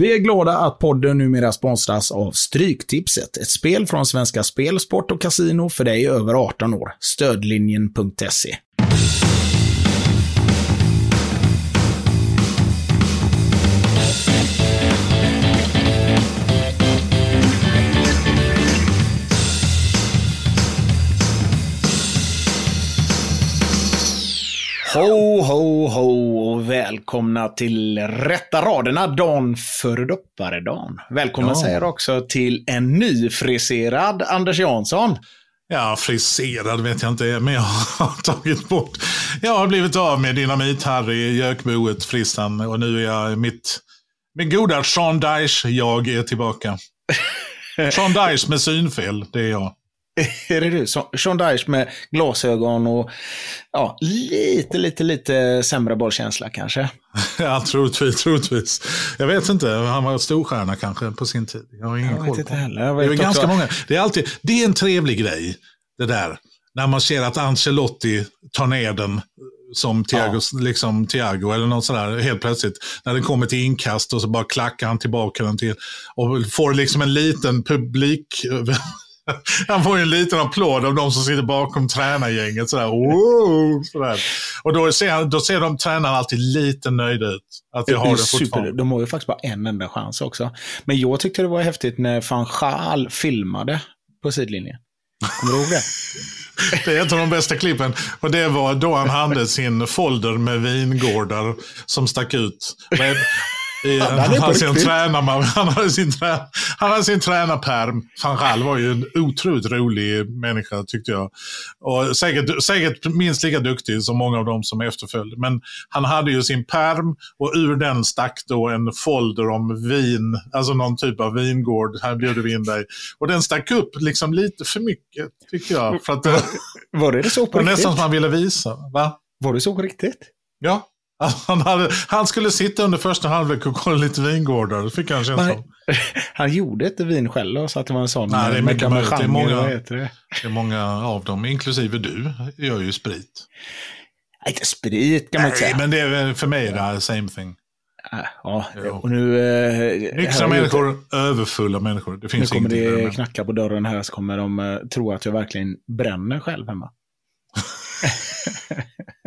Vi är glada att podden numera sponsras av Stryktipset, ett spel från Svenska Spel, Sport och Casino för dig över 18 år. Stödlinjen.se. Ho, ho, ho och välkomna till Rätta raderna, Dan Fördopparedan. Välkommen Ja. säger också till en nyfriserad Anders Jansson. Ja, friserad vet jag inte, men jag har tagit bort. Jag har blivit av med Dynamit-Harry, Jökboet, frissan och nu är jag mitt, min goda Sean Dyche, jag är tillbaka. Sean Dyche med synfel, det är jag. Är det du? Sean Dyche med glasögon och ja, lite, lite, lite sämre bollkänsla kanske. Ja, troligtvis, troligtvis. Jag vet inte, han var storstjärna kanske på sin tid. Jag har ingen Jag koll på heller. Jag Det är ganska många. Det är, alltid, det är en trevlig grej, det där. När man ser att Ancelotti tar ner den som Thiago, liksom Thiago eller något sådär helt plötsligt. När den kommer till inkast och så bara klackar han tillbaka den till och får liksom en liten publik... Han får ju en liten applåd av de som sitter bakom tränargänget. Sådär, wow, sådär. Och då ser, då ser de tränarna alltid lite nöjda ut. Att jag har det Super. De har ju faktiskt bara en enda chans också. Men jag tyckte det var häftigt när van Gaal filmade på sidlinjen. Kommer du ihåg det? Det är ett av de bästa klippen. Och det var då han hade sin folder med vingårdar som stack ut. I, Han han, hade sin riktigt. tränarman, han, hade sin trä, han hade sin tränarperm. Van Gaal var ju en otroligt rolig människa tyckte jag. Och säkert, säkert minst lika duktig som många av dem som efterföljde. Men han hade ju sin perm och ur den stack då en folder om vin, alltså någon typ av vingård. Här bjuder vi in dig. Och den stack upp liksom lite för mycket tycker jag. För att Var det så på det var riktigt? nästan som han ville visa. Va? Var det så på riktigt? Ja. Han, hade, han skulle sitta under första halvlek och kolla lite vingårdar. Det fick han Nej. som. Han gjorde inte vin själv då, så att det var en sån Nej, det är mycket möjligt. Det är många- det? Det är många av dem, inklusive du, gör ju sprit. Nej, inte sprit kan man inte Nej, säga. men det är för mig det är same thing. Äh, Ja, och nu... Eh, Nyktra här- människor, överfulla människor. Det Nu finns kommer ingenting det knacka på dörren här så kommer de eh, tro att jag verkligen bränner själv hemma.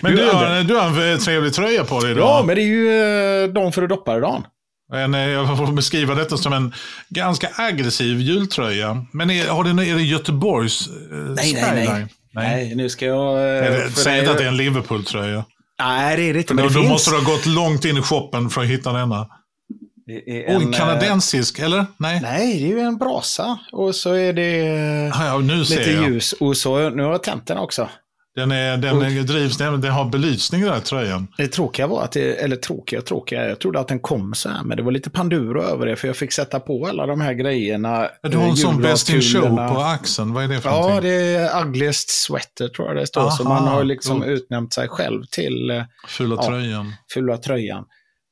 Men Du, har, du har en trevlig tröja på dig idag. Ja, men det är ju eh, de för att doppa dagen. En, eh, jag får beskriva detta som en ganska aggressiv jultröja. Men är, har det, är det Göteborgs eh, nej, nej. skyline? Nej, nu ska jag... eh, säg inte att det är en Liverpool-tröja. Nej, det är det inte. Men då, det då finns. måste du ha gått långt in i shoppen för att hitta denna. Det är en, eh, kanadensisk, eller? Nej. Nej, det är ju en brasa. Och så är det eh, ja, ser lite ljus. Och så, nu har jag tänt den också. Den, är, den är, drivs, den, den har belysning den här tröjan. Det tråkiga var att det, eller tråkiga och tråkiga, jag trodde att den kom så här, men det var lite panduro över det, för jag fick sätta på alla de här grejerna. Du har en eh, sån Best in Show på axeln. Vad är det för Ja, någonting? det är Ugliest Sweater tror jag det står. så Aha, man har liksom coolt. utnämnt sig själv till eh, Fula ja. tröjan. fula tröjan.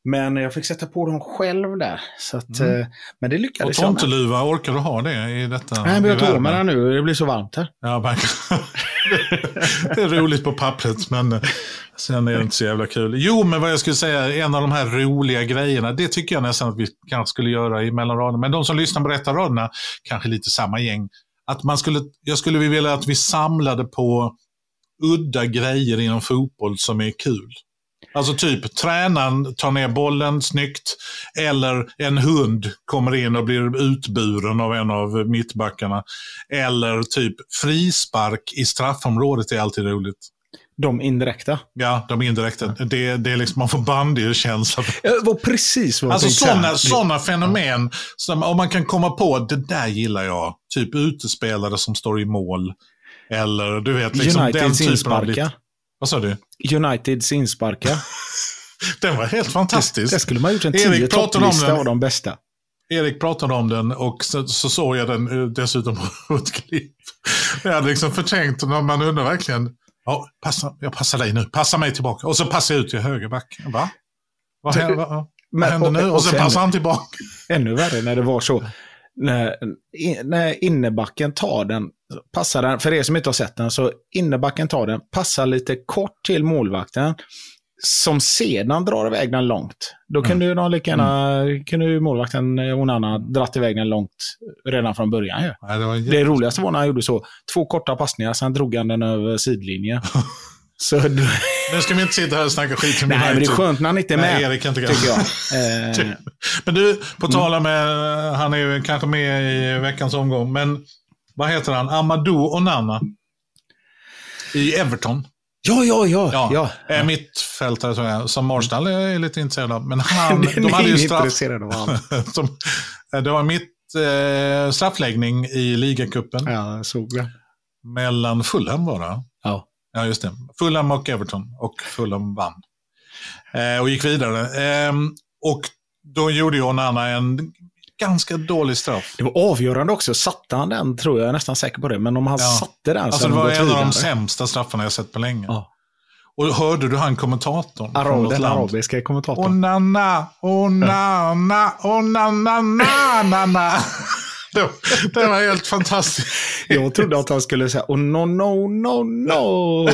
Men jag fick sätta på dem själv där. Så att, Mm. eh, men det Och lyckades jag med. tomteluva, orkar du ha det i detta? Nej, men jag värmen? mig den nu. Det blir så varmt här. Ja, man, det är roligt på pappret, men sen är det inte så jävla kul. Jo, men vad jag skulle säga, en av de här roliga grejerna, det tycker jag nästan att vi kanske skulle göra i mellan raderna. Men de som lyssnar på rätta raderna, kanske lite samma gäng. Att man skulle, jag skulle vilja att vi samlade på udda grejer inom fotboll som är kul. Alltså typ tränaren tar ner bollen snyggt eller en hund kommer in och blir utburen av en av mittbackarna. Eller typ frispark i straffområdet är alltid roligt. De indirekta. Ja, de indirekta. Det, det är liksom, man får bandykänsla. Det var precis vad Alltså sådana såna fenomen, som, om man kan komma på, det där gillar jag. Typ utespelare som står i mål. Eller du vet, liksom den typen av... insparkar. Vad sa du? Uniteds insparkar. Den var helt fantastisk. Det skulle man ha gjort en Erik tio pratade om topplista den. av de bästa. Erik pratade om den och så, så såg jag den eh, dessutom på ett klipp. Jag hade liksom förtänkt, när man undrar verkligen, ja, passa, jag passar dig nu, passa mig tillbaka. Och så passar jag ut till högerback. Va? Vad händer, vad, vad händer nu? och- Och, och sen- passar han tillbaka. Ännu värre när det var så. När, när innebacken tar den, passar den, för er som inte har sett den, så innebacken tar den, passar lite kort till målvakten, som sedan drar iväg den långt. Då kunde de lika gärna, kunde ju målvakten eh, Onana dratt iväg den långt redan från början. Ju. Nej, det, var Det roligaste var när han gjorde så. Två korta passningar, sen drog han den över sidlinjen. så, d- Nu ska vi inte sitta här och snacka skit om nej, men det är United. skönt när han inte är Nej, med. Erik kan inte tycker jag. Typ. Eh, Men du, på Mm. tal om, eh, han är ju kanske med i veckans omgång, men vad heter han? Amadou Onana. I Everton. ja, ja, ja. Ja, ja. Är mittfältare tror jag, som Marstall är lite intresserad av. Men han, de hade ju straff, som, det var mitt eh, straffläggning i ligacupen Ja, jag såg det. mellan Fulham var det. Ja. Ja, just det. Fulham och Everton. Och Fulham vann. Eh, och gick vidare. Ehm, och då gjorde ju Onana en ganska dålig straff. Det var avgörande också. Satte han den tror jag, jag är nästan säker på det. Men om han Ja. satte den så Alltså det var en av de sämsta straffarna jag sett på länge. Ja. Och hörde du han kommentatorn Arab, den land? arabiska kommentatorn. Onana, onana, onana, det var helt fantastiskt. Jag trodde att han skulle säga oh no, no, no, no.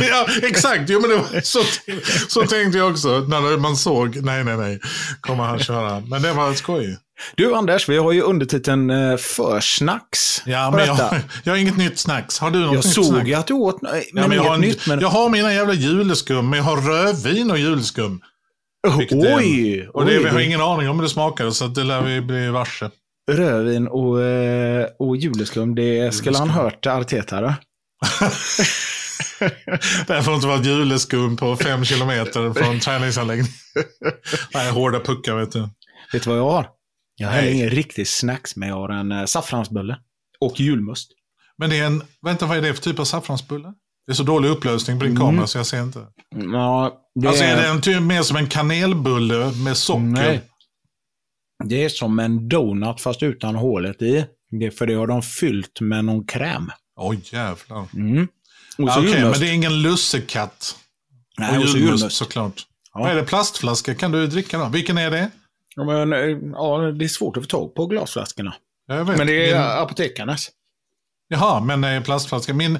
Ja, exakt. Jo, men det var, så, så tänkte jag också när man såg, nej, nej, nej, kommer han köra. Men det var skoj. Du Anders, vi har ju undertiteln eh, försnacks. Ja, men jag, jag har inget nytt snacks. Har du något jag nytt såg snack? ju att du åt, nej, men Ja, men jag, har, nytt. Men... jag har mina jävla juleskum, men jag har rödvin och juleskum. vilket är- oj! Och det, oj, vi har ingen aning om hur det smakar, så det lär vi bli varse. Rödvin och, eh, och juleskum, det skulle han Juleskum. hört Arteta då? Det får inte vara ett juleskum på fem kilometer från träningsanläggningen. Nej, hårda puckar vet du. Vet du vad jag har? Jag har ingen riktig snacks, men jag har en eh, saffransbulle. Och julmust. Men det är en, vänta vad är det för typ av saffransbulle? Det är så dålig upplösning på din Mm. kamera så jag ser inte. Ja, det Alltså är det en typ mer som en kanelbulle med socker? Nej. Det är som en donut fast utan hålet i. Det, för det har de fyllt med någon kräm. Oj jävlar. Mm. Ja, Okej, julmust. men det är ingen lussekatt. Nej, och och julmust såklart. Ja. Vad är det? Plastflaska? Kan du dricka då? Vilken är det? Ja, men, eh, ja, det är svårt att få tag på glasflaskorna. Men det är Min, apotekarnas. jaha, men eh, plastflaska. Min,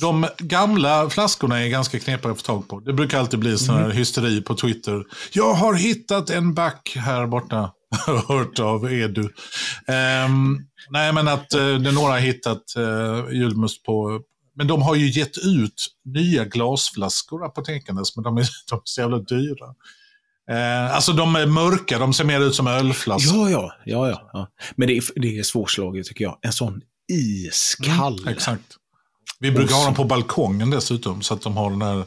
de gamla flaskorna är ganska knepiga att få tag på. Det brukar alltid bli sån Mm. här hysteri på Twitter. Jag har hittat en back här borta. Hört av Edu. Ehm, nej, men att uh, det några har hittat uh, julmust på. Men de har ju gett ut nya glasflaskor, apotekarnas, men de är, de är så jävla dyra. Eh, alltså de är mörka, de ser mer ut som ölflaskor. Ja, ja, ja, ja, ja. Men det är, det är svårslaget tycker jag. En sån iskall. Exakt. Vi brukar Och ha så- dem på balkongen dessutom, så att de har den här,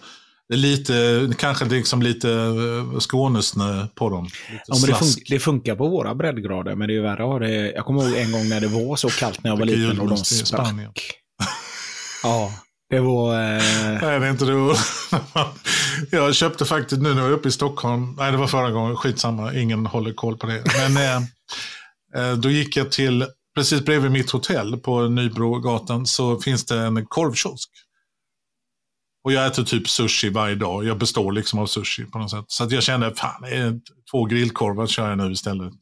det är lite, kanske liksom lite eh, Skånesnö på dem. Ja, men det, slask. fun- det funkar på våra breddgrader, men det är värre att ha det. Jag kommer ihåg en gång när det var så kallt när jag var liten och de sprack. Ja, det var... Eh, Nej, det är inte du. jag köpte faktiskt nu när jag var uppe i Stockholm, nej det var förra gången, skitsamma, ingen håller koll på det. Men eh, eh, då gick jag till, precis bredvid mitt hotell på Nybrogatan, så finns det en korvkiosk. Och jag äter typ sushi varje dag. Jag består liksom av sushi på något sätt. Så att jag kände, fan, två grillkorvar kör jag nu istället.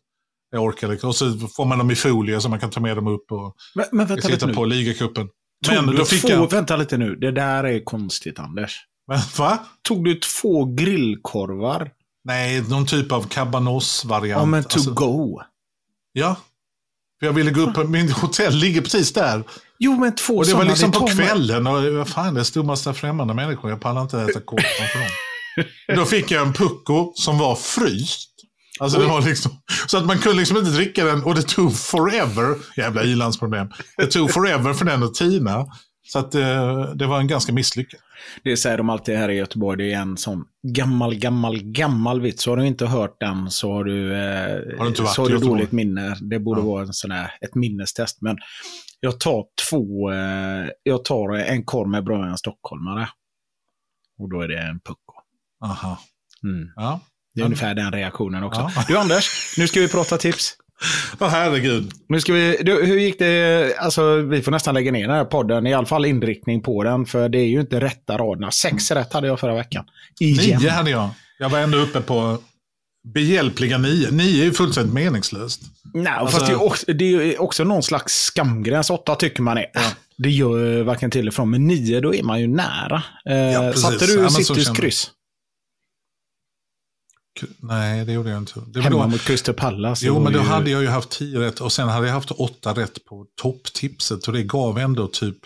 Jag orkar liksom. Och så får man dem i folie så man kan ta med dem upp och men, men vänta titta på ligacupen. Men du då fick två, jag... Vänta lite nu. Det där är konstigt, Anders. Men, va? Tog du två grillkorvar? Nej, någon typ av cabanos-variant. Ja, men to Alltså, go. Ja. För jag ville gå upp, min hotell ligger precis där. Jo, men två Och det var liksom på kvällen. Och vad fan, det stod massa främmande människor. Jag pallar inte äta korv framför dem. Då fick jag en pucko som var fryst. Alltså det var liksom, så att man kunde liksom inte dricka den och det tog forever. Jävla ilandsproblem. Det tog forever för den att tina. Så att eh, det var en ganska misslyckad. Det säger de alltid här i Göteborg. Det är en sån gammal, gammal, gammal vits. Har du inte hört den så har du, eh, Har du inte varit så har du dåligt minne. Det borde Ja. vara en sån här, ett minnestest. Men jag tar två, eh, jag tar en korv med bröd stockholmare. Och då är det en pucko. Aha. Mm. Ja. Det är Ja. ungefär den reaktionen också. Ja. Du Anders, nu ska vi prata tips. Åh herregud. Nu ska vi, du, hur gick det? Alltså, vi får nästan lägga ner den här podden, i alla fall inriktning på den, för det är ju inte rätta raderna. Sex rätt hade jag förra veckan. Igen. Nio hade jag. Jag var ändå uppe på behjälpliga nio. Nio är ju fullständigt meningslöst. Nej, Alltså- fast det är, också, det är också någon slags skamgräns. Åtta tycker man är, äh, det gör varken till eller från. Men nio, då är man ju nära. Eh, Ja, satte du Ja, Citys kryss? Nej, det gjorde jag inte. Det Hemma då, mot Crystal Palace. jo, men då ju- hade jag ju haft 10 rätt och sen hade jag haft 8 rätt på topptipset och det gav ändå typ...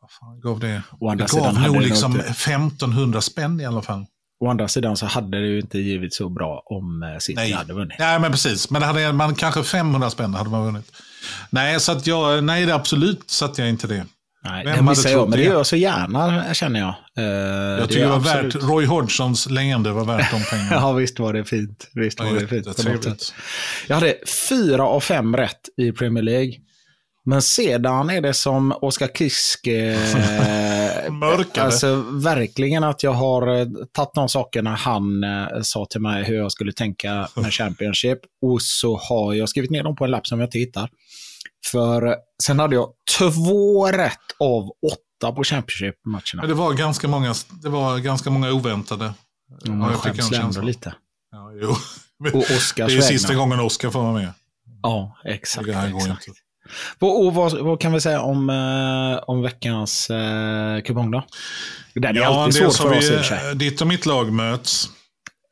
Vad fan gav det? Å andra Det gav nog liksom inte- 1500 spänn i alla fall. Å andra sidan så hade det ju inte givit så bra om eh, City Nej. hade vunnit. Nej, men precis. Men hade man kanske 500 spänn hade man vunnit. Nej, så att jag, nej, det absolut satte jag inte det. Nej, Vem det missar jag, men det gör jag så gärna, känner jag. Eh, Jag tycker det var värt, Roy Hodgsons leende var värt de pengarna. Ja, visst var det fint. Visst var var det fint. på något sätt. Jag hade fyra av fem rätt i Premier League. Men sedan är det som Oskar Kisk... Mörkade. alltså verkligen att jag har eh, tagit de sakerna han eh, sa till mig hur jag skulle tänka med Championship. Och så har jag skrivit ner dem på en lapp som jag inte hittar. För eh, sen hade jag två rätt av åtta på Championship-matcherna. Det var ganska många, det var ganska många oväntade. Ja, man en skäms ändå lite. Ja, jo. Och Oscars Det är ju sista vägnar. gången Oscar får vara med. Ja, exakt. Det här går exakt. inte. Och, vad, vad kan vi säga om, eh, om veckans eh, kupong då? Den är Ja, alltid det är svår för oss i och vi, för sig. ditt och mitt lag möts.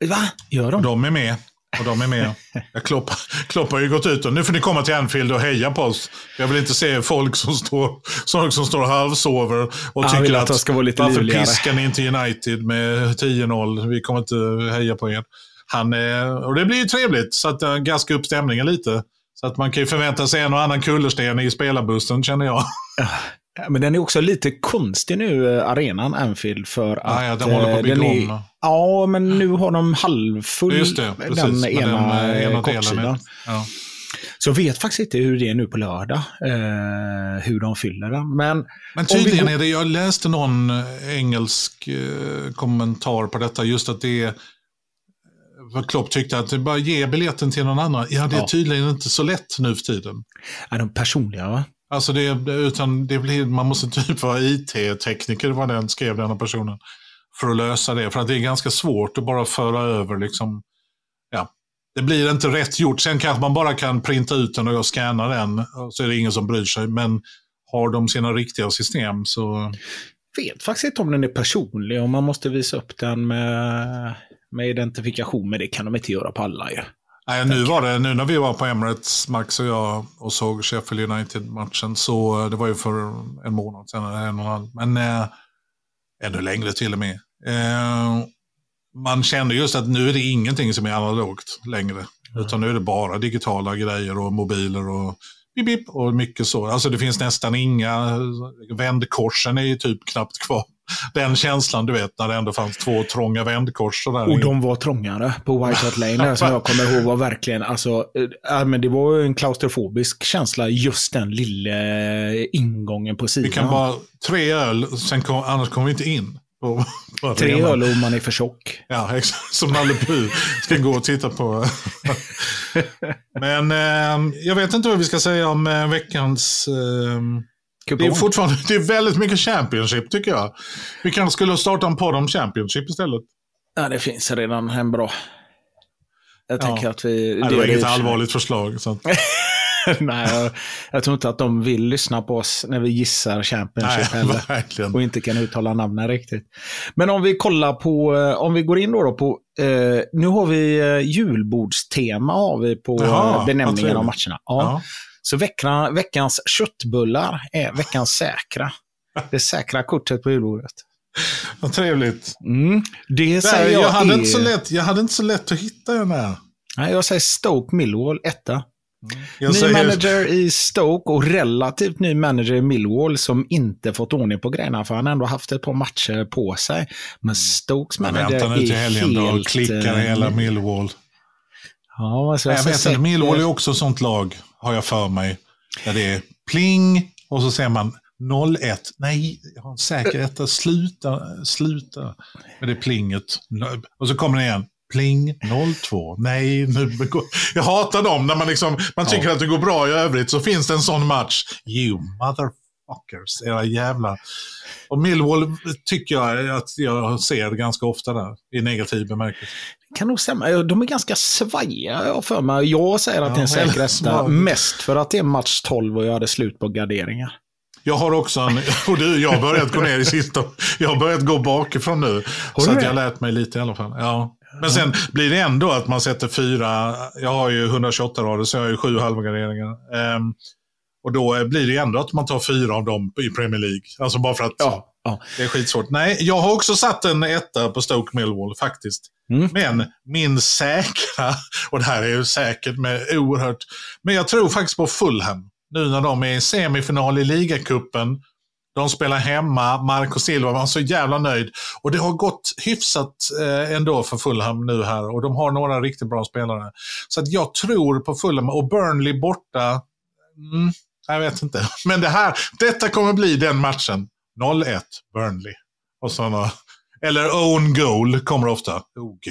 Va? Gör de? de är med. Och de är med. Jag Klopp, Klopp har ju gått ut och nu får ni komma till Anfield och heja på oss. Jag vill inte se folk som står, folk som står halvsover och vill tycker att att, ska vara lite varför livligare." piskar ni inte United med 10-0? Vi kommer inte heja på er. Han, eh, och det blir ju trevligt så att uh, gaska upp stämningen lite. Så att man kan ju förvänta sig en och annan kullersten i spelarbussen känner jag. Ja, Men den är också lite konstig nu, eh, arenan Anfield. För att, Ja, ja, de håller på att eh, bygga den är, om. Ja, men nu har de halvfull Just det, precis. den ena, den, eh, ena kortsidan. Ja. Så jag vet faktiskt inte hur det är nu på lördag, eh, hur de fyller den. Men Men tydligen går- är det, jag läste någon engelsk eh, kommentar på detta, just att det är, vad Klopp tyckte att det bara ge biljetten till någon annan. Ja, det är Ja. tydligen inte så lätt nu för tiden. är de personliga, va? Alltså det, utan det blir, man måste typ vara IT-tekniker, var den skrev denna personen, för att lösa det. För att det är ganska svårt att bara föra över liksom, ja, det blir inte rätt gjort. Sen kanske man bara kan printa ut den och scanna den, och så är det ingen som bryr sig. Men har de sina riktiga system så... vet faktiskt inte om den är personlig och man måste visa upp den med, med identifikation. Men det kan de inte göra på alla ju. Nej, nu var det, nu när vi var på Emirates, Max och jag, och såg Sheffield United-matchen, så det var ju för en månad sedan, eller en och en halv, men eh, ännu längre till och med. Eh, man kände just att nu är det ingenting som är analogt längre, utan nu är det bara digitala grejer och mobiler och bip, bip, och mycket så. Alltså det finns nästan inga, vändkorsen är ju typ knappt kvar. Den känslan du vet när det ändå fanns två trånga vändkors. Och de var trångare på White Hart Lane där, som jag kommer ihåg var verkligen, alltså, eh, ja, men det var ju en klaustrofobisk känsla, just den lilla ingången på sidan. Vi kan bara tre öl, sen kom, annars kommer vi inte in. Tre öl och man är för tjock. Ja, exakt. Som Nalle ska gå och titta på. Men eh, jag vet inte vad vi ska säga om eh, veckans... Eh, det är fortfarande det är väldigt mycket Championship tycker jag. Vi kanske skulle starta en podd om Championship istället. Ja, det finns redan en bra. Jag Ja. tänker att vi... Nej, det var är inget allvarligt förslag. Så att, Nej, jag, jag tror inte att de vill lyssna på oss när vi gissar nej, Championship heller. verkligen. och inte kan uttala namnen riktigt. Men om vi kollar på, eh, om vi går in då, då på, eh, nu har vi eh, julbordstema har vi på Jaha, eh, benämningen av matcherna. Ja. Ja. Så veckan, veckans köttbullar är veckans säkra. Det säkra kortet på julbordet. Vad trevligt. Mm. Det Där, säger jag, jag, hade är, inte så lätt, jag hade inte så lätt att hitta den här. Nej, jag säger Stoke Millwall, etta. Jag ny säger- manager i Stoke och relativt ny manager i Millwall som inte fått ordning på grejerna för han har ändå haft ett par matcher på sig. Men Stokes Men manager vänta nu till är helgen då helt... klickar eh, hela Millwall. Ja, alltså, Jag jag vet inte, Millwall är också sånt lag, har jag för mig. Där det är pling och så ser man 0-1. Nej, jag har en säker etta. Sluta, sluta med det plinget. Och så kommer det igen. Pling 0-2. Nej, nu. Jag hatar dem när man, liksom, man tycker att det går bra i övrigt. Så finns det en sån match. You motherfuckers, era jävla... Och Millwall tycker jag att jag ser ganska ofta där, i negativ bemärkelse. Kan nog stämma. De är ganska svajiga jag för mig. Jag säger att Ja, det är en säker etta. Mest för att det är match 12 och jag hade slut på garderingar. Jag har också en, och du, jag har börjat gå ner i sista, jag har börjat gå bakifrån nu. Har så att jag har lärt mig lite i alla fall. Ja. Men sen blir det ändå att man sätter fyra, jag har ju 128 rader så jag har ju sju halvgarderingar. Um, och då blir det ändå att man tar fyra av dem i Premier League. Alltså bara för att Ja, ja. det är skitsvårt. Nej, jag har också satt en etta på Stoke Millwall faktiskt. Mm. Men min säkra, och det här är ju säkert med oerhört, men jag tror faktiskt på Fulham. Nu när de är i semifinal i ligacupen. De spelar hemma, Marco Silva var så jävla nöjd. Och det har gått hyfsat eh, ändå för Fulham nu här. Och de har några riktigt bra spelare. Så att jag tror på Fulham. Och Burnley borta, mm, jag vet inte. Men det här, detta kommer bli den matchen. 0-1 Burnley. Och såna, eller own goal kommer ofta. OG.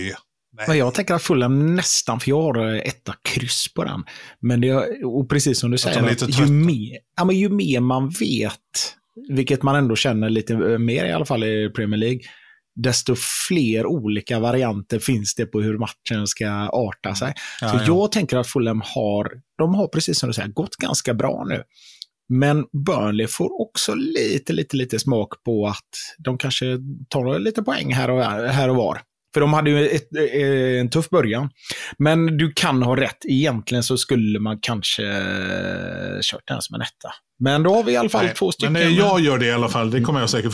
Men jag tänker att Fulham nästan, för jag har etta kryss på den. Men det, är- och precis som du säger, att trötta. ju, mer, ja, men ju mer man vet, vilket man ändå känner lite eh, mer i alla fall i Premier League, desto fler olika varianter finns det på hur matchen ska arta sig. Ja, Så ja. jag tänker att Fulham har, de har precis som du säger, gått ganska bra nu. Men Burnley får också lite, lite, lite smak på att de kanske tar lite poäng här och, här och var. För de hade ju ett, eh, en tuff början. Men du kan ha rätt. Egentligen så skulle man kanske eh, kört den som en etta. Men då har vi i alla fall Nej, två stycken. Men jag gör det i alla fall. Det kommer jag säkert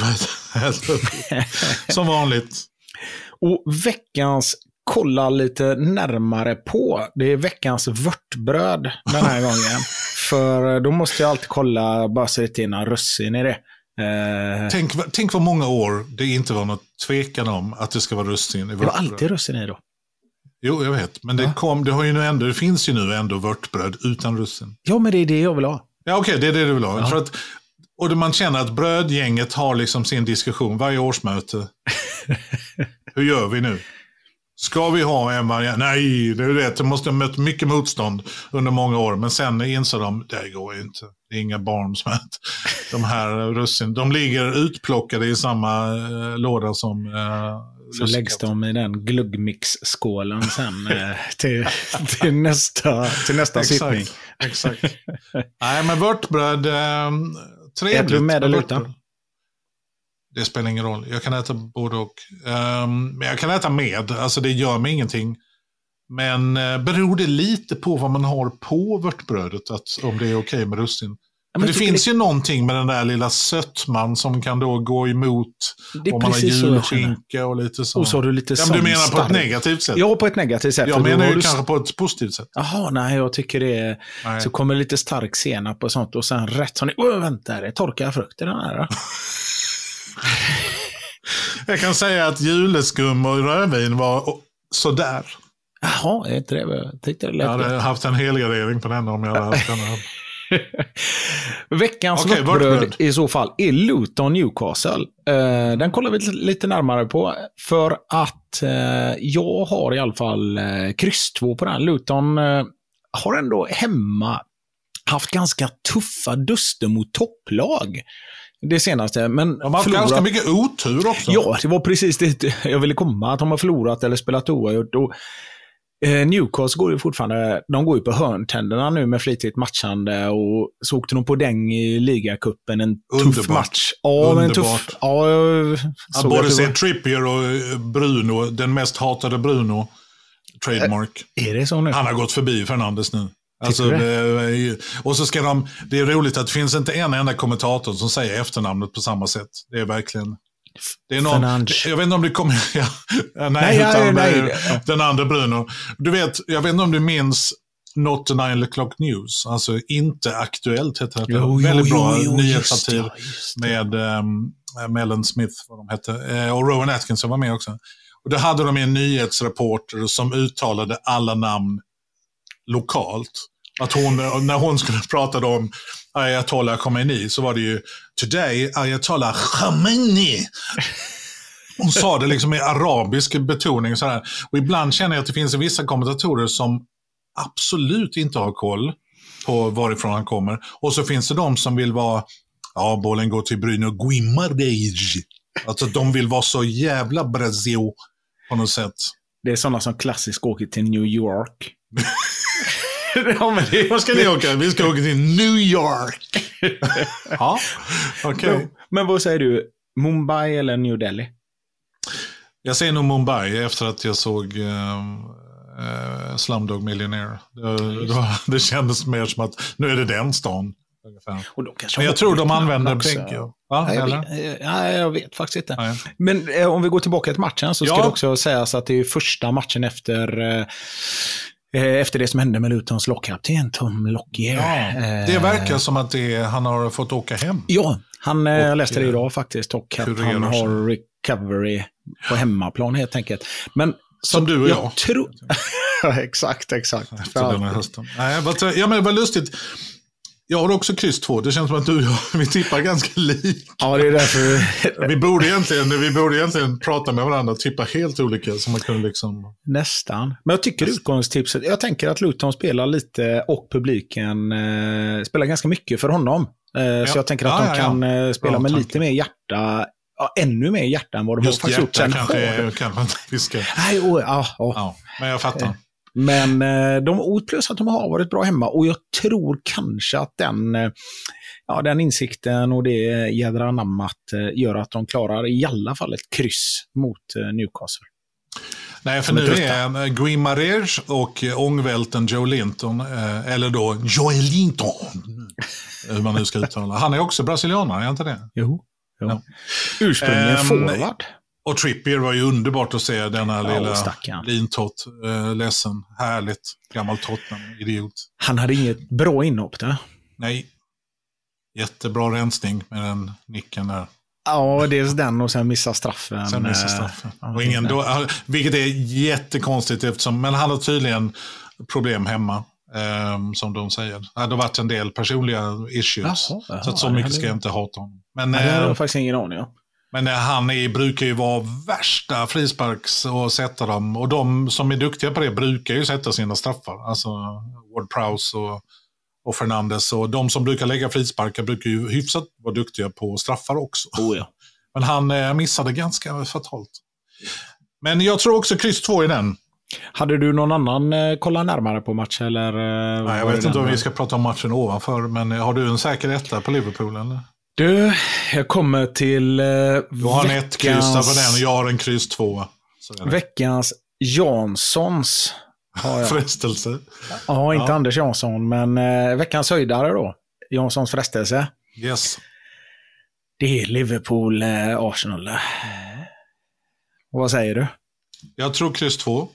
äta. Som vanligt. Och veckans kolla lite närmare på, det är veckans vörtbröd den här gången. För då måste jag alltid kolla, bara så det är några russin i det. Eh, Tänk, tänk vad många år det inte var något tvekan om att det ska vara russin i det var vörtbröd. alltid russin i då. Jo, jag vet. Men det, Ja. kom, det, har ju nu ändå, det finns ju nu ändå vörtbröd utan russin. Ja, men det är det jag vill ha. Ja, okej, det är det du vill ha. Ja. För att, och man känner att brödgänget har liksom sin diskussion varje årsmöte. Hur gör vi nu? Ska vi ha en variant? Nej, det är rätt. Det måste ha mött mycket motstånd under många år. Men sen inser de, det går ju inte. Det är inga barn som äter de här russin. De ligger utplockade i samma eh, låda som eh, Så läggs de i den gluggmix-skålen sen eh, till, till nästa, till nästa sittning. Exakt. exakt. Nej, men vörtbröd, eh, trevligt. Äter du med eller utan? Det spelar ingen roll. Jag kan äta både och. Ehm, men jag kan äta med. Alltså det gör mig ingenting. Men uh, beror det lite på vad man har på vörtbrödet, att, om det är okej med russin. Ja, men det finns ju någonting med den där lilla sötman som kan då gå emot Det om man har julskinka och lite så. Och så har du lite ja, men du menar på ett negativt sätt? Ja, på ett negativt sätt. jag menar ju du- kanske på ett positivt sätt. Jaha, nej, jag tycker det är... Nej. Så kommer lite stark senap och sånt och sen rätt som det... Åh, vänta, är det torkad frukt i den här? Jag kan säga att juleskum och rödvin var sådär. Jaha, är inte det vad jag tyckte det lät Jag hade haft en helgardering på den om jag hade haft den. här. Veckans vörtbröd vörtbröd. i så fall är Luton Newcastle. Eh, den kollar vi lite- närmare på för att eh, jag har i alla fall eh, kryss 2 på den. Luton har ändå hemma haft ganska tuffa duster mot topplag det senaste. Men De har haft ganska mycket otur också. Ja, det var precis det jag ville komma. Att de har förlorat eller spelat oavgjort. Och, eh, Newcastle går ju fortfarande, de går ju på hörntänderna nu med flitigt matchande och så åkte de på däng i ligacupen. En tuff Underbart. match. Ja, men en tuff. Underbart. Ja, jag såg både se Trippier och eh, Bruno, den mest hatade Bruno, trademark. är det så nu? Han har gått förbi Fernandes nu. Alltså, du det, och så ska de, det är roligt att det finns inte en enda kommentator som säger efternamnet på samma sätt. Det är verkligen... Det är någon, Fernandes. jag vet inte om det kommer... Ja, nej, Nej, utan nej, nej. den andra Bruno. Du vet, jag vet inte om du minns Not the Nine O'Clock News. Alltså inte Aktuellt heter det. Väldigt bra nyhetssatir just det, just det. med um, Mellon Smith, vad de hette. Eh, och Rowan Atkinson var med också. Och då hade de en nyhetsreporter som uttalade alla namn lokalt. Att hon, när hon skulle prata om Ayatollah Khomeini så var det ju Today Ayatollah Khomeini. Hon sa det liksom med arabisk betoning. Så här. Och ibland känner jag att det finns vissa kommentatorer som absolut inte har koll på varifrån han kommer. Och så finns det de som vill vara, ja bollen går till Bruno Guimaraes. Alltså de vill vara så jävla Brasil på något sätt. Det är sådana som klassiskt åker till New York. ja, det, Var ska ni åka? Vi ska åka till New York. ja, okej. men, men vad säger du? Mumbai eller New Delhi? Jag säger nog Mumbai efter att jag såg uh, Slumdog Millionaire. Det, det, det kändes mer som att nu är det den stan. Och då kanske Men jag tror de använder bägge. Ja, jag, vet, ja, jag vet faktiskt inte. Nej. Men eh, om vi går tillbaka till matchen så ska ja. det också sägas att det är första matchen efter eh, efter det som hände med Lutons lockkapten Tom Lockyer. Ja, det verkar som att det, han har fått åka hem. Ja, han och, läste det idag faktiskt. Och att han har recovery på hemmaplan helt enkelt. Men som du och jag. jag tror... exakt, exakt. Efter den här hösten. Nej, vad, ja, men vad lustigt. Jag har också kryss 2. Det känns som att du och jag, vi tippar ganska lika. Ja, det är därför. vi, borde egentligen, vi borde egentligen prata med varandra och tippa helt olika. Så man kunde liksom... Nästan. Men jag tycker Nästan. utgångstipset, jag tänker att Luton spelar lite och publiken eh, spelar ganska mycket för honom. Eh, ja. Så jag tänker att ja, de kan ja, spela med tanke. lite mer hjärta ja, ännu mer hjärta än vad de Just har faktiskt gjort. Hjärta kanske, vi ska... Nej, oh, ja, oh. ja, men jag fattar. Men eh, de, plus att de har varit bra hemma och jag tror kanske att den, eh, ja, den insikten och det jädra namnet eh, gör att de klarar i alla fall ett kryss mot Newcastle. Nej, för nu är Green Marriage och ångvälten Joe Linton, eller då Joe Linton, hur man nu ska uttala. Han är också brasilianare, är inte det? Jo. jo. Ja. Ursprungligen um, forward. Och Trippier var ju underbart att se denna ja, lilla lintott. Eh, ledsen, härligt, gammal Tottenham-idiot. Han hade inget bra inhopp där. Nej. Jättebra rensning med den nicken där. Ja, dels den och sen missa straffen. Sen missa straffen. och ingen då, vilket är jättekonstigt eftersom, men han har tydligen problem hemma. Um, som de säger. Det har varit en del personliga issues. Jaha, jaha, så att så mycket ska jag inte hata honom. Men, ja, det hade jag ehm, faktiskt ingen aning om. Men han är, brukar ju vara värsta frisparks och sätta dem. Och de som är duktiga på det brukar ju sätta sina straffar. Alltså Ward Prowse och, och Fernandes. Och de som brukar lägga frisparkar brukar ju hyfsat vara duktiga på straffar också. Oh ja. Men han eh, missade ganska fatalt. Men jag tror också kryss 2 i den. Hade du någon annan eh, kolla närmare på match? Eller, eh, Nej, jag vet inte om vi ska prata om matchen ovanför, men har du en säker etta på Liverpool? Eller? Du, jag kommer till eh, Du har veckans... ett kryss på den och jag har en kryss två. Veckans Janssons. Frestelse. Ja, inte ja. Anders Jansson, men eh, veckans höjdare då. Janssons frestelse. Yes. Det är Liverpool-Arsenal. Eh, vad säger du? Jag tror kryss två.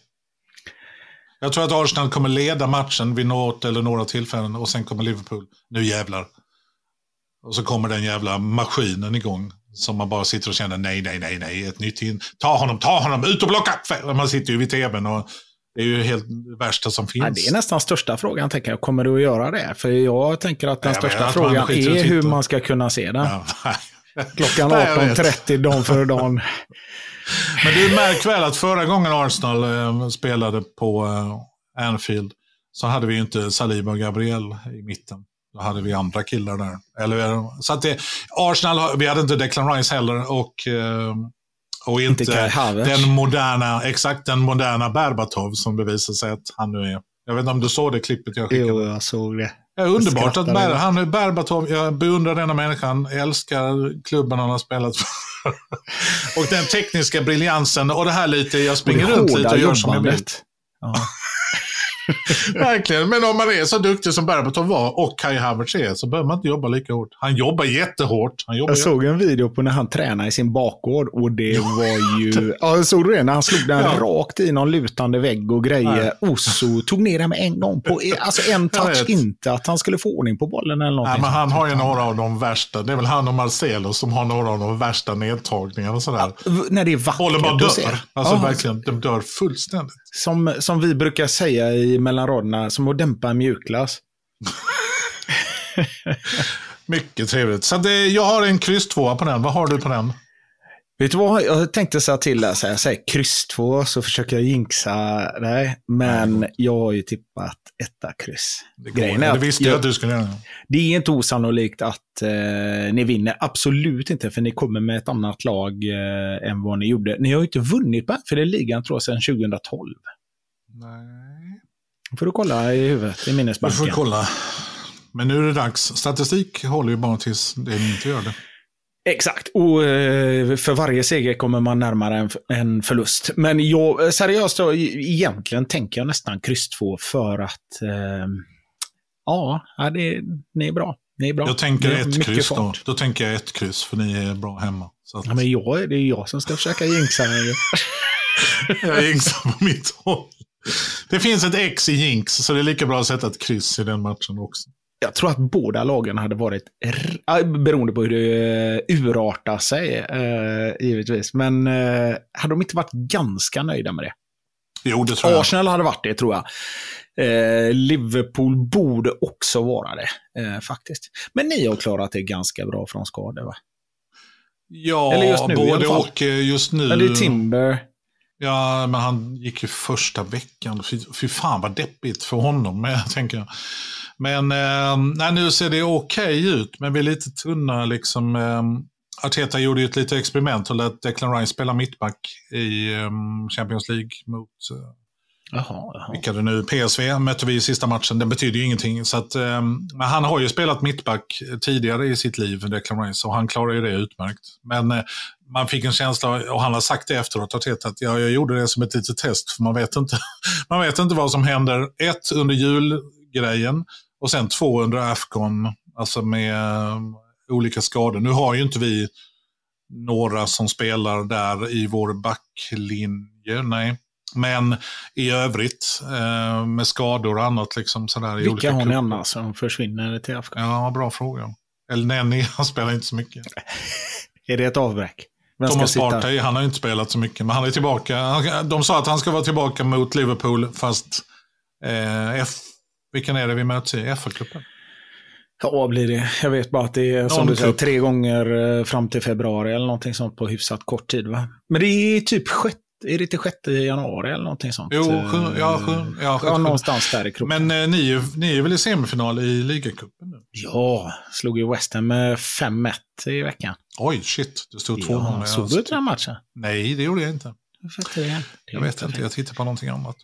Jag tror att Arsenal kommer leda matchen vid något eller några tillfällen och sen kommer Liverpool. Nu jävlar. Och så kommer den jävla maskinen igång. Som man bara sitter och känner nej, nej, nej, nej, ett nytt in. Ta honom, ta honom, ut och blocka! Man sitter ju vid tvn och det är ju helt värsta som finns. Ja, det är nästan största frågan, tänker jag. Kommer du att göra det? För jag tänker att den största frågan är hur man ska kunna se den. Ja, Klockan 18.30 dagen före dagen. Men du märk väl att förra gången Arsenal eh, spelade på eh, Anfield så hade vi ju inte Saliba och Gabriel i mitten. Då hade vi andra killar där. Eller, så att det, Arsenal, vi hade inte Declan Rice heller och, eh, och inte, inte den moderna, exakt den moderna Berbatov som bevisar sig att han nu är. Jag vet inte om du såg det klippet jag skickade? Jo, jag såg det. Ja, underbart att Ber, han är Berbatov, jag beundrar denna människan, älskar klubben han har spelat för. och den tekniska briljansen och det här lite, jag springer runt lite och gör som jag vill. Ja. Verkligen, men om man är så duktig som Berbatov var och Kai Havertz är så behöver man inte jobba lika hårt. Han jobbar jättehårt. Han jobbar jag såg en video på när han tränade i sin bakgård och det var ju... Ja, såg du det? När han slog den ja. rakt i någon lutande vägg och grejer. Oso tog ner den med en gång. På, alltså en touch, inte att han skulle få ordning på bollen eller någonting. Nej, men han har ju några av de värsta. Det är väl han och Marcelo som har några av de värsta nedtagningarna och sådär. Ja, när det är vackert Håller bara dör. Alltså ja. verkligen, de dör fullständigt. Som, som vi brukar säga i mellan raderna, som att dämpa en mjukglass. Mycket trevligt. Så det, jag har en kryss tvåa på den. Vad har du på den? Vet du vad, jag tänkte säga till dig, jag säger kryss två så försöker jag jinxa dig. Men jag har ju tippat etta kryss. Det, Grejen är det visste jag, att du skulle göra. Det är inte osannolikt att eh, ni vinner. Absolut inte, för ni kommer med ett annat lag eh, än vad ni gjorde. Ni har ju inte vunnit på för det ligan tror jag sedan 2012. Nej. Får du kolla i huvudet, i minnesbanken. Du får kolla. Men nu är det dags. Statistik håller ju bara tills det inte gör det. Exakt, och eh, för varje seger kommer man närmare en, förlust. Men jag, seriöst då, egentligen tänker jag nästan kryss 2 för att eh, ja, det, ni är bra. Ni är bra. Jag tänker ett kryss då. Då tänker jag ett kryss, för ni är bra hemma. Att... Ja, men jag, det är jag som ska försöka jinxa. jag jinxar på mitt håll. Det finns ett X i jinx, så det är lika bra att sätta ett kryss i den matchen också. Jag tror att båda lagen hade varit, beroende på hur det eh, urartar sig, eh, givetvis. Men eh, hade de inte varit ganska nöjda med det? Jo, det tror jag. Arsenal hade varit det, tror jag. Eh, Liverpool borde också vara det, eh, faktiskt. Men ni har klarat det ganska bra från skador, va? Ja, Eller just nu, både och. Just nu. Eller Timber. Ja, men han gick ju första veckan. Fy, fy fan vad deppigt för honom, tänker jag. Men eh, nej, nu ser det okej okay ut, men vi är lite tunna. Liksom, eh, Arteta gjorde ju ett litet experiment och lät Declan Rice spela mittback i eh, Champions League mot eh, Jaha, jaha. Vilka det nu, PSV mötte vi i sista matchen, den betyder ju ingenting. Så att, eh, men han har ju spelat mittback tidigare i sitt liv, Declan Rice, och han klarar ju det utmärkt. Men eh, man fick en känsla, och han har sagt det efteråt, att jag, jag gjorde det som ett litet test, för man vet inte, man vet inte vad som händer. Ett, under julgrejen, och sen två under Afcon, alltså med eh, olika skador. Nu har ju inte vi några som spelar där i vår backlinje, nej. Men i övrigt eh, med skador och annat. Liksom, sådär, Vilka i olika har ni annars som försvinner till Afghan? Ja, bra fråga. Eller Nenny, han spelar inte så mycket. är det ett avbräck? Vem Thomas Partey, han har inte spelat så mycket, men han är tillbaka. De sa att han ska vara tillbaka mot Liverpool, fast eh, F, vilken är det vi möter i FA-cupen? Ja, blir det. Jag vet bara att det är som du säger, tre gånger eh, fram till februari eller någonting sånt på hyfsat kort tid. Va? Men det är typ sjätte är det inte 6 januari eller någonting sånt? Jo, sjun, ja, sjun, ja, ja, någonstans där i kroppen. Men eh, ni, är, ni är väl i semifinal i ligacupen nu? Ja, slog ju West Ham med 5-1 i veckan. Oj, shit. Det stod 2-0. Ja, såg du den matchen? Nej, det gjorde jag inte. Det jag vet inte, jag tittar på någonting annat.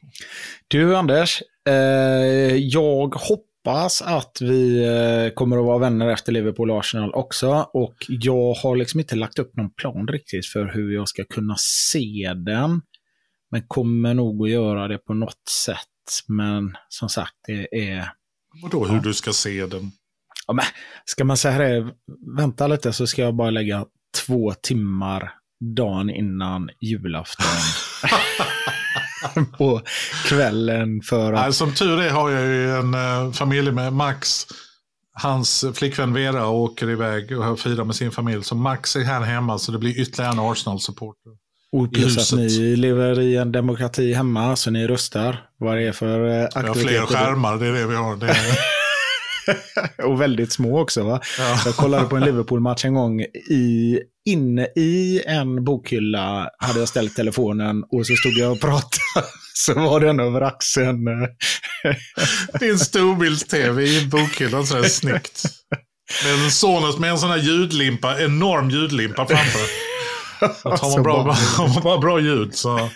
Du Anders, eh, jag hoppas hoppas att vi eh, kommer att vara vänner efter Liverpool och Arsenal också. Och jag har liksom inte lagt upp någon plan riktigt för hur jag ska kunna se den. Men kommer nog att göra det på något sätt. Men som sagt, det är... Vadå hur du ska se den? Ja, men, ska man säga det, vänta lite så ska jag bara lägga två timmar dagen innan julafton. på kvällen för att... Som tur är har jag ju en uh, familj med Max. Hans flickvän Vera åker iväg och firar med sin familj. Så Max är här hemma så det blir ytterligare en Arsenal-supporter. Och plus att ni lever i en demokrati hemma så ni röstar. Vad det är för aktiviteter. Vi har fler skärmar, det är det vi har. Det är... och väldigt små också. Va? Ja. Jag kollade på en Liverpool-match en gång. I, inne i en bokhylla hade jag ställt telefonen och så stod jag och pratade. Så var den över axeln. Eh, det är en storbilds-tv i bokhyllan, så här snyggt. Med en Sonos med en sån här ljudlimpa, enorm ljudlimpa framför. Att har man bra, har man bra ljud så...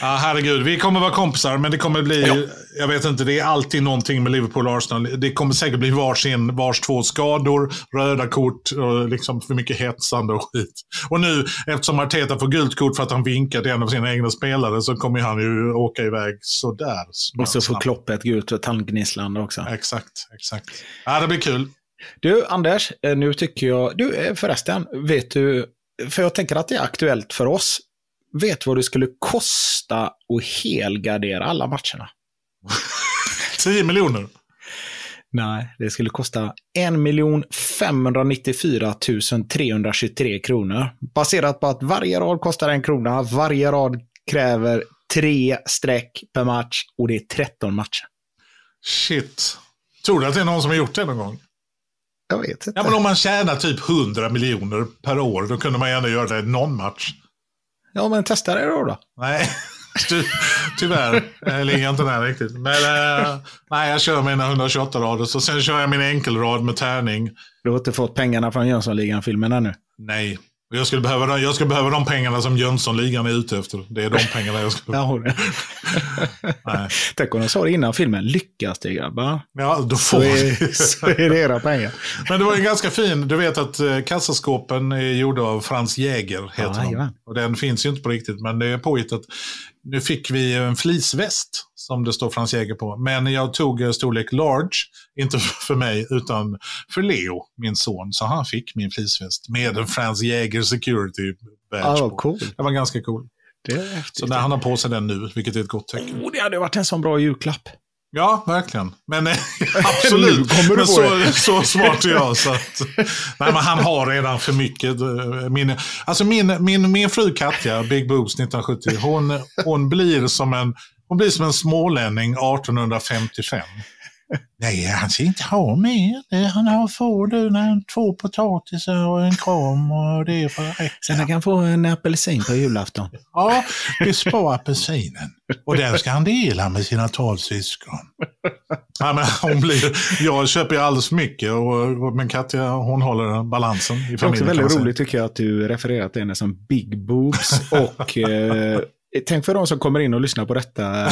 Ja, herregud, vi kommer vara kompisar, men det kommer bli... Ja. Jag vet inte, det är alltid någonting med Liverpool och Arsenal. Det kommer säkert bli varsin, vars två skador, röda kort och liksom för mycket hetsande och skit. Och nu, eftersom Arteta får gult kort för att han vinkar till en av sina egna spelare, så kommer han ju åka iväg sådär. Och så får Klopp ett gult för tandgnisslande också. Exakt, exakt. Ja, det blir kul. Du, Anders, eh, nu tycker jag... Du, eh, förresten, vet du för jag tänker att det är aktuellt för oss. Vet vad det skulle kosta att helgardera alla matcherna? 10 miljoner? Nej, det skulle kosta 1 594 323 kronor. Baserat på att varje rad kostar en krona, varje rad kräver tre streck per match och det är 13 matcher. Shit. Tror du att det är någon som har gjort det någon gång? Jag vet inte. Ja, men om man tjänar typ 100 miljoner per år, då kunde man gärna göra det någon match. Ja, men testa det då. då. Nej, Ty tyvärr. Jag ligger inte där riktigt. Men äh, nej, jag kör mina 128 rader, så sen kör jag min enkelrad med tärning. Du har inte fått pengarna från Jönssonligan-filmen ännu? Nej, Jag skulle, behöva, jag skulle behöva de pengarna som Jönssonligan är ute efter. Det är de pengarna jag skulle. Nej. Tänk om de sa det innan filmen. Lyckas det grabbar. Ja, då Så får är, så är det era pengar. Men det var ju ganska fin. Du vet att eh, kassaskåpen är gjorda av Franz Jäger. Heter. Jajamän. Och den finns ju inte på riktigt, men det är påhittat. Nu fick vi en fleeceväst som det står Franz Jäger på. Men jag tog eh, storlek large, inte för mig, utan för Leo, min son. Så han fick min fleeceväst med en Franz Jäger security badge Ja, på. cool. Det var ganska cool. Det är. Så när han har på sig den nu, vilket är ett gott tecken. Oh, det hade varit en sån bra julklapp. Ja, verkligen. Men eh, absolut. Men så, så smart är jag. Så att, nej, men han har redan för mycket. eh, Min, alltså min, min, min fru Katja, Big Boobs 1970, hon, hon, blir som en, hon blir som en smålänning 1855. Nej, han ska inte ha mer. Han har får du när två potatisar och en kram och det är för rätt. Sen han kan få en apelsin på julafton. Ja, vi spar apelsinen. Och den ska han dela med sina tolv syskon. Ja, men hon blir, jag köper ju alldeles mycket, och, men Katja hon håller balansen i familjen. Det är också väldigt roligt tycker jag att du refererar till henne som Big Boobs. Och eh, tänk för de som kommer in och lyssnar på detta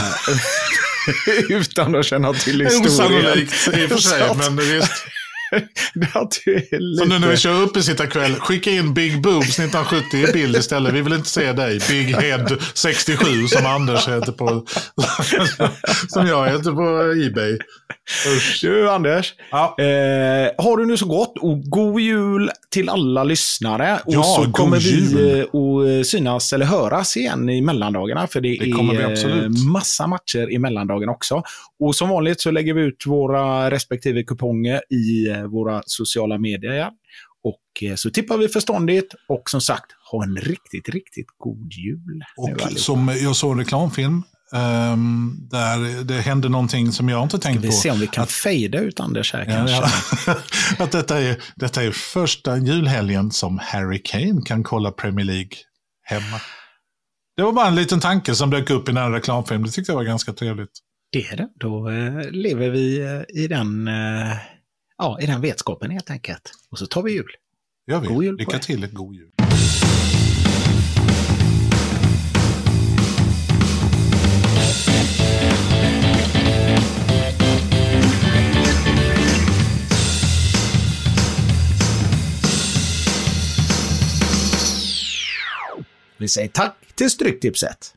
utan att känna till historien. osannolikt i och för sig, men visst. lite... Så nu när vi kör upp i sitta kväll, skicka in Big Boobs 1970 i bild istället. Vi vill inte se dig. Big Head 67 som Anders heter på, som jag heter på Ebay. Usch. Du Anders, Ja. eh, har du nu så gott och god jul till alla lyssnare. Och Ja, så kommer vi jul. eh, att synas eller höras igen i mellandagarna. För det, Det är eh, massa matcher i mellandagen också. Och som vanligt så lägger vi ut våra respektive kuponger i eh, våra sociala medier. Och eh, så tippar vi förståndigt och som sagt, ha en riktigt, riktigt god jul. Och som jag såg en reklamfilm ehm, där det hände någonting som jag inte tänkt vi på. ser om vi kan fejda ut Anders här kanske. ja. att detta är, detta är första julhelgen som Harry Kane kan kolla Premier League hemma. Det var bara en liten tanke som dök upp i den här reklamfilmen. Det tyckte jag var ganska trevligt. Det är det. Då eh, lever vi eh, i den, eh, ja, i den vetskapen helt enkelt. Och så tar vi jul. Gör vi. God jul Lycka till, god jul. Vi säger tack till Stryktipset.